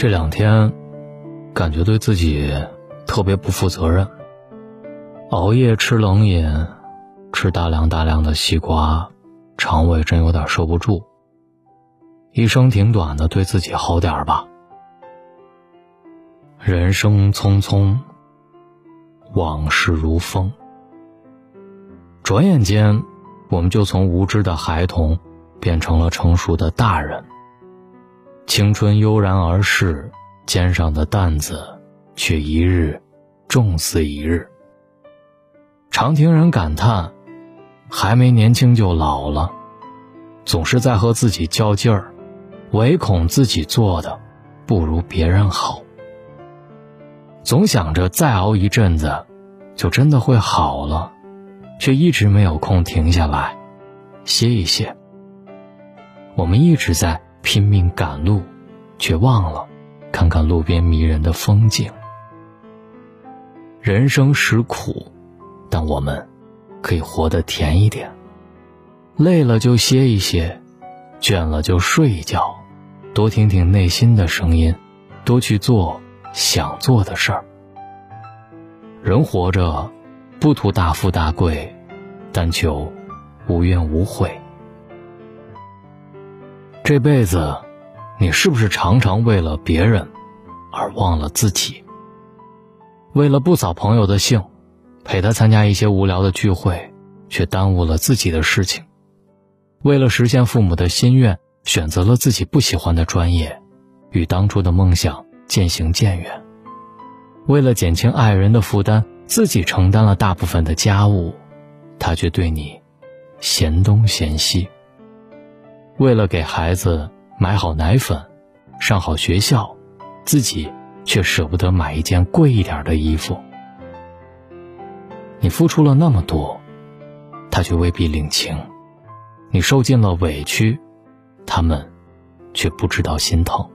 这两天，感觉对自己特别不负责任。熬夜吃冷饮，吃大量大量的西瓜，肠胃真有点受不住。一生挺短的，对自己好点吧。人生匆匆，往事如风。转眼间，我们就从无知的孩童变成了成熟的大人。青春悠然而逝，肩上的担子却一日重似一日。常听人感叹，还没年轻就老了，总是在和自己较劲儿，唯恐自己做的不如别人好。总想着再熬一阵子，就真的会好了，却一直没有空停下来歇一歇。我们一直在。拼命赶路，却忘了看看路边迷人的风景。人生实苦，但我们可以活得甜一点。累了就歇一歇，倦了就睡一觉，多听听内心的声音，多去做想做的事儿。人活着，不图大富大贵，但求无怨无悔。这辈子，你是不是常常为了别人而忘了自己？为了不扫朋友的兴，陪他参加一些无聊的聚会，却耽误了自己的事情；为了实现父母的心愿，选择了自己不喜欢的专业，与当初的梦想渐行渐远；为了减轻爱人的负担，自己承担了大部分的家务，他却对你嫌东嫌西。为了给孩子买好奶粉，上好学校，自己却舍不得买一件贵一点的衣服。你付出了那么多，他却未必领情；你受尽了委屈，他们却不知道心疼。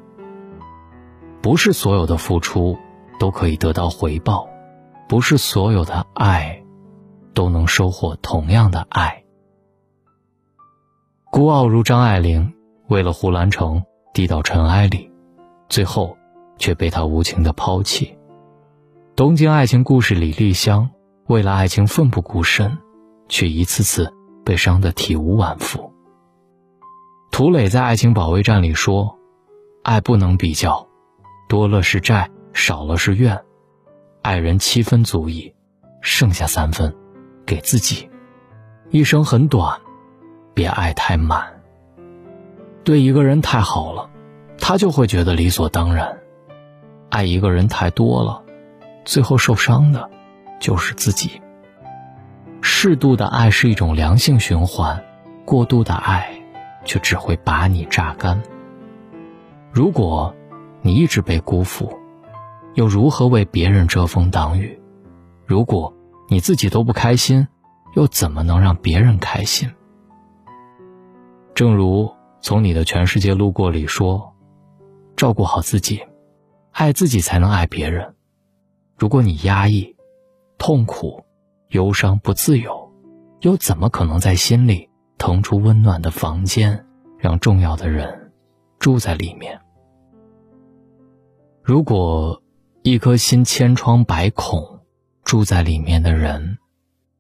不是所有的付出都可以得到回报，不是所有的爱都能收获同样的爱。孤傲如张爱玲，为了胡兰成低到尘埃里，最后却被他无情的抛弃。东京爱情故事里，丽香为了爱情奋不顾身，却一次次被伤得体无完肤。涂磊在《爱情保卫战》里说：“爱不能比较，多了是债，少了是怨。爱人七分足矣，剩下三分，给自己。一生很短。”别爱太满。对一个人太好了，他就会觉得理所当然；爱一个人太多了，最后受伤的，就是自己。适度的爱是一种良性循环，过度的爱，却只会把你榨干。如果，你一直被辜负，又如何为别人遮风挡雨？如果你自己都不开心，又怎么能让别人开心？正如从你的全世界路过里说，照顾好自己，爱自己才能爱别人。如果你压抑、痛苦、忧伤、不自由，又怎么可能在心里腾出温暖的房间，让重要的人住在里面？如果一颗心千疮百孔，住在里面的人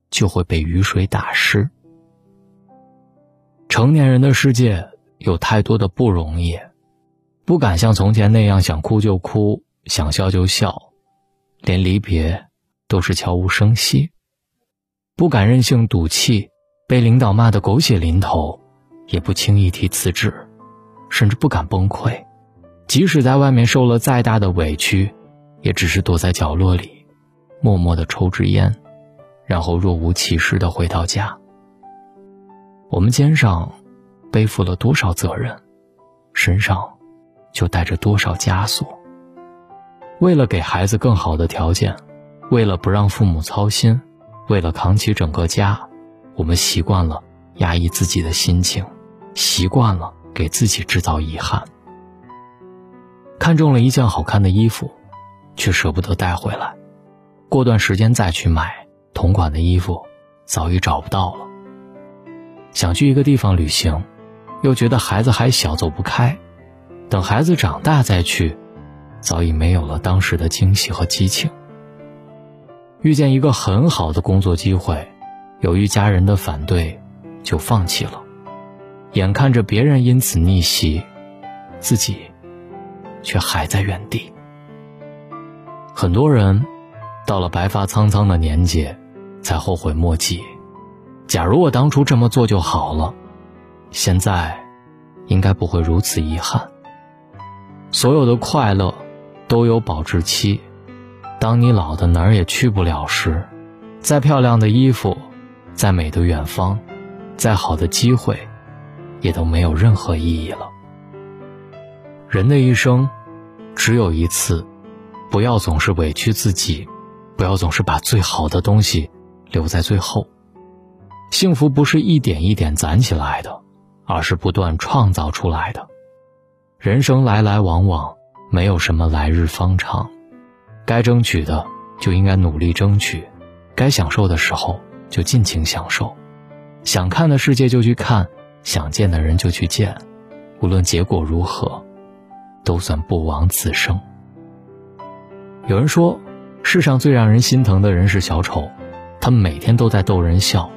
就会被雨水打湿。成年人的世界有太多的不容易，不敢像从前那样想哭就哭，想笑就笑，连离别都是悄无声息；不敢任性赌气，被领导骂得狗血淋头，也不轻易提辞职，甚至不敢崩溃，即使在外面受了再大的委屈，也只是躲在角落里，默默的抽支烟，然后若无其事的回到家。我们肩上背负了多少责任，身上就带着多少枷锁。为了给孩子更好的条件，为了不让父母操心，为了扛起整个家，我们习惯了压抑自己的心情，习惯了给自己制造遗憾。看中了一件好看的衣服，却舍不得带回来，过段时间再去买同款的衣服，早已找不到了。想去一个地方旅行，又觉得孩子还小走不开，等孩子长大再去，早已没有了当时的惊喜和激情。遇见一个很好的工作机会，由于家人的反对，就放弃了。眼看着别人因此逆袭，自己却还在原地。很多人到了白发苍苍的年纪，才后悔莫及。假如我当初这么做就好了，现在应该不会如此遗憾。所有的快乐都有保质期，当你老的哪儿也去不了时，再漂亮的衣服，再美的远方，再好的机会，也都没有任何意义了。人的一生只有一次，不要总是委屈自己，不要总是把最好的东西留在最后。幸福不是一点一点攒起来的，而是不断创造出来的。人生来来往往，没有什么来日方长，该争取的就应该努力争取，该享受的时候就尽情享受，想看的世界就去看，想见的人就去见，无论结果如何，都算不枉此生。有人说，世上最让人心疼的人是小丑，他们每天都在逗人笑。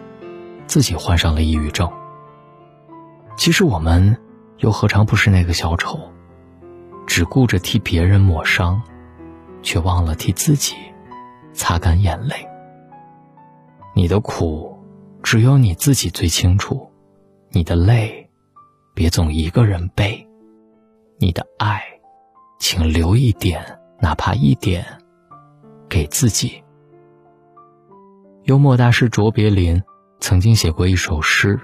自己患上了抑郁症。其实我们又何尝不是那个小丑，只顾着替别人抹伤，却忘了替自己擦干眼泪。你的苦，只有你自己最清楚；你的泪，别总一个人背；你的爱，请留一点，哪怕一点，给自己。幽默大师卓别林。曾经写过一首诗：“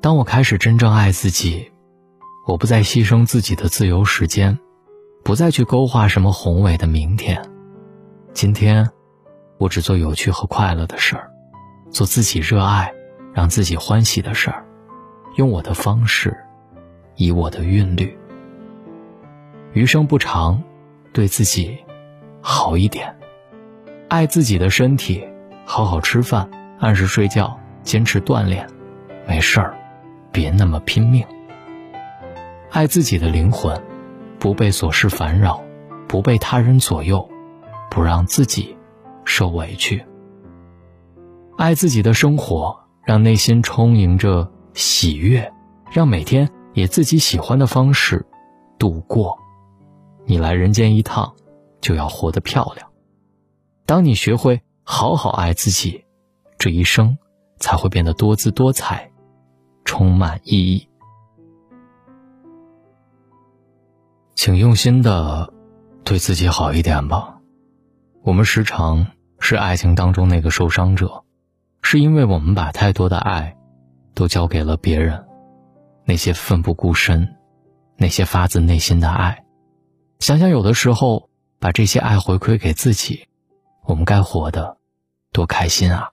当我开始真正爱自己，我不再牺牲自己的自由时间，不再去勾画什么宏伟的明天。今天，我只做有趣和快乐的事儿，做自己热爱、让自己欢喜的事儿，用我的方式，以我的韵律。余生不长，对自己好一点，爱自己的身体，好好吃饭。”按时睡觉，坚持锻炼，没事儿，别那么拼命。爱自己的灵魂，不被琐事烦扰，不被他人左右，不让自己受委屈。爱自己的生活，让内心充盈着喜悦，让每天以自己喜欢的方式度过。你来人间一趟，就要活得漂亮。当你学会好好爱自己。这一生才会变得多姿多彩，充满意义。请用心的对自己好一点吧。我们时常是爱情当中那个受伤者，是因为我们把太多的爱都交给了别人，那些奋不顾身，那些发自内心的爱。想想有的时候把这些爱回馈给自己，我们该活得多开心啊！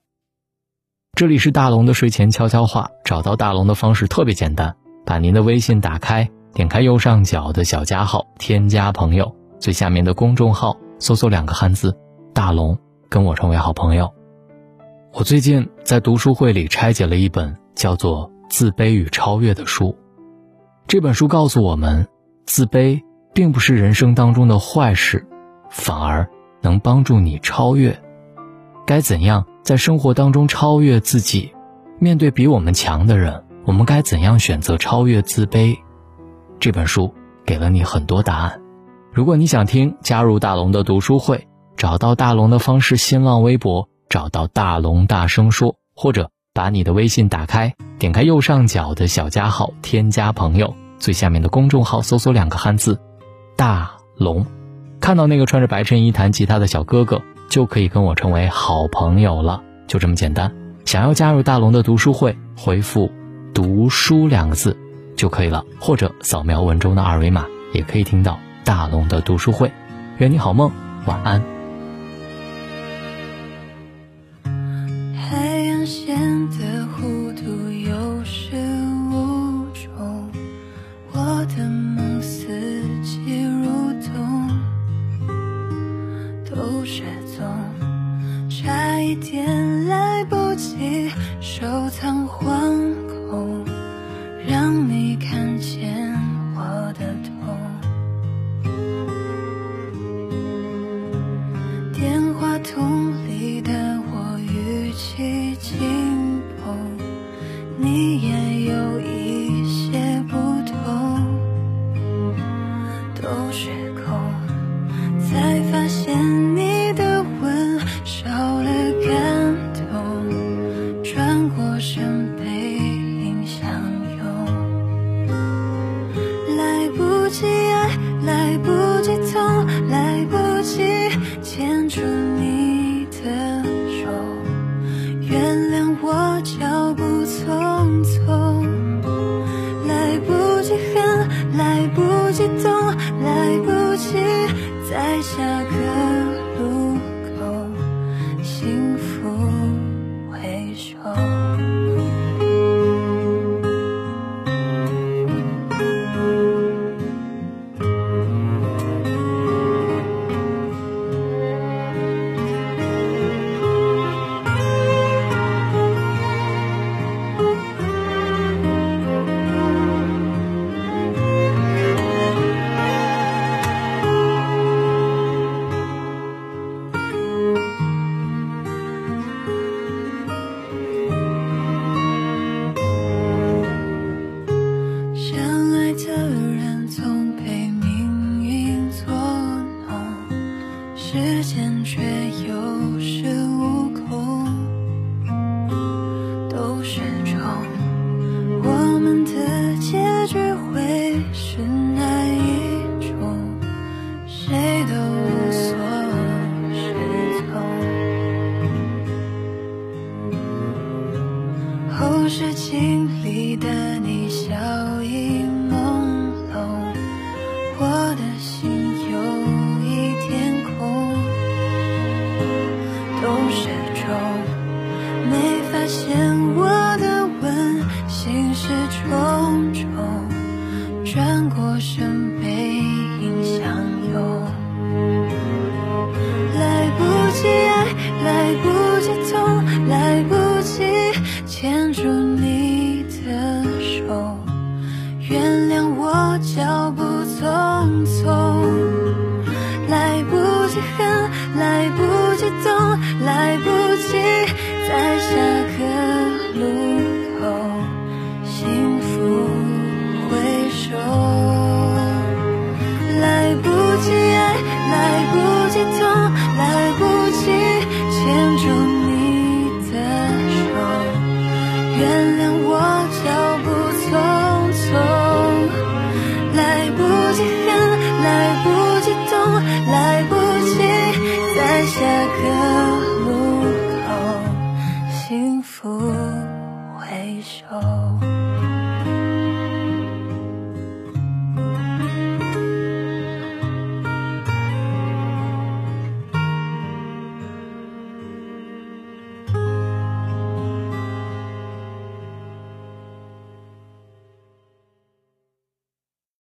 这里是大龙的睡前悄悄话，找到大龙的方式特别简单，把您的微信打开，点开右上角的小加号，添加朋友，最下面的公众号搜索两个汉字“大龙”，跟我成为好朋友。我最近在读书会里拆解了一本叫做《自卑与超越》的书，这本书告诉我们，自卑并不是人生当中的坏事，反而能帮助你超越。该怎样在生活当中超越自己？面对比我们强的人，我们该怎样选择超越自卑？这本书给了你很多答案。如果你想听，加入大龙的读书会，找到大龙的方式：新浪微博找到大龙大声说，或者把你的微信打开，点开右上角的小加号，添加朋友，最下面的公众号搜索两个汉字“大龙”，看到那个穿着白衬衣弹吉他的小哥哥。就可以跟我成为好朋友了，就这么简单。想要加入大龙的读书会，回复“读书”两个字就可以了，或者扫描文中的二维码，也可以听到大龙的读书会。愿你好梦，晚安。桶里的我语气轻绷你也有一些不同都是空才发现你的吻少了感动。转过身背影相拥来不及爱来不转过身背个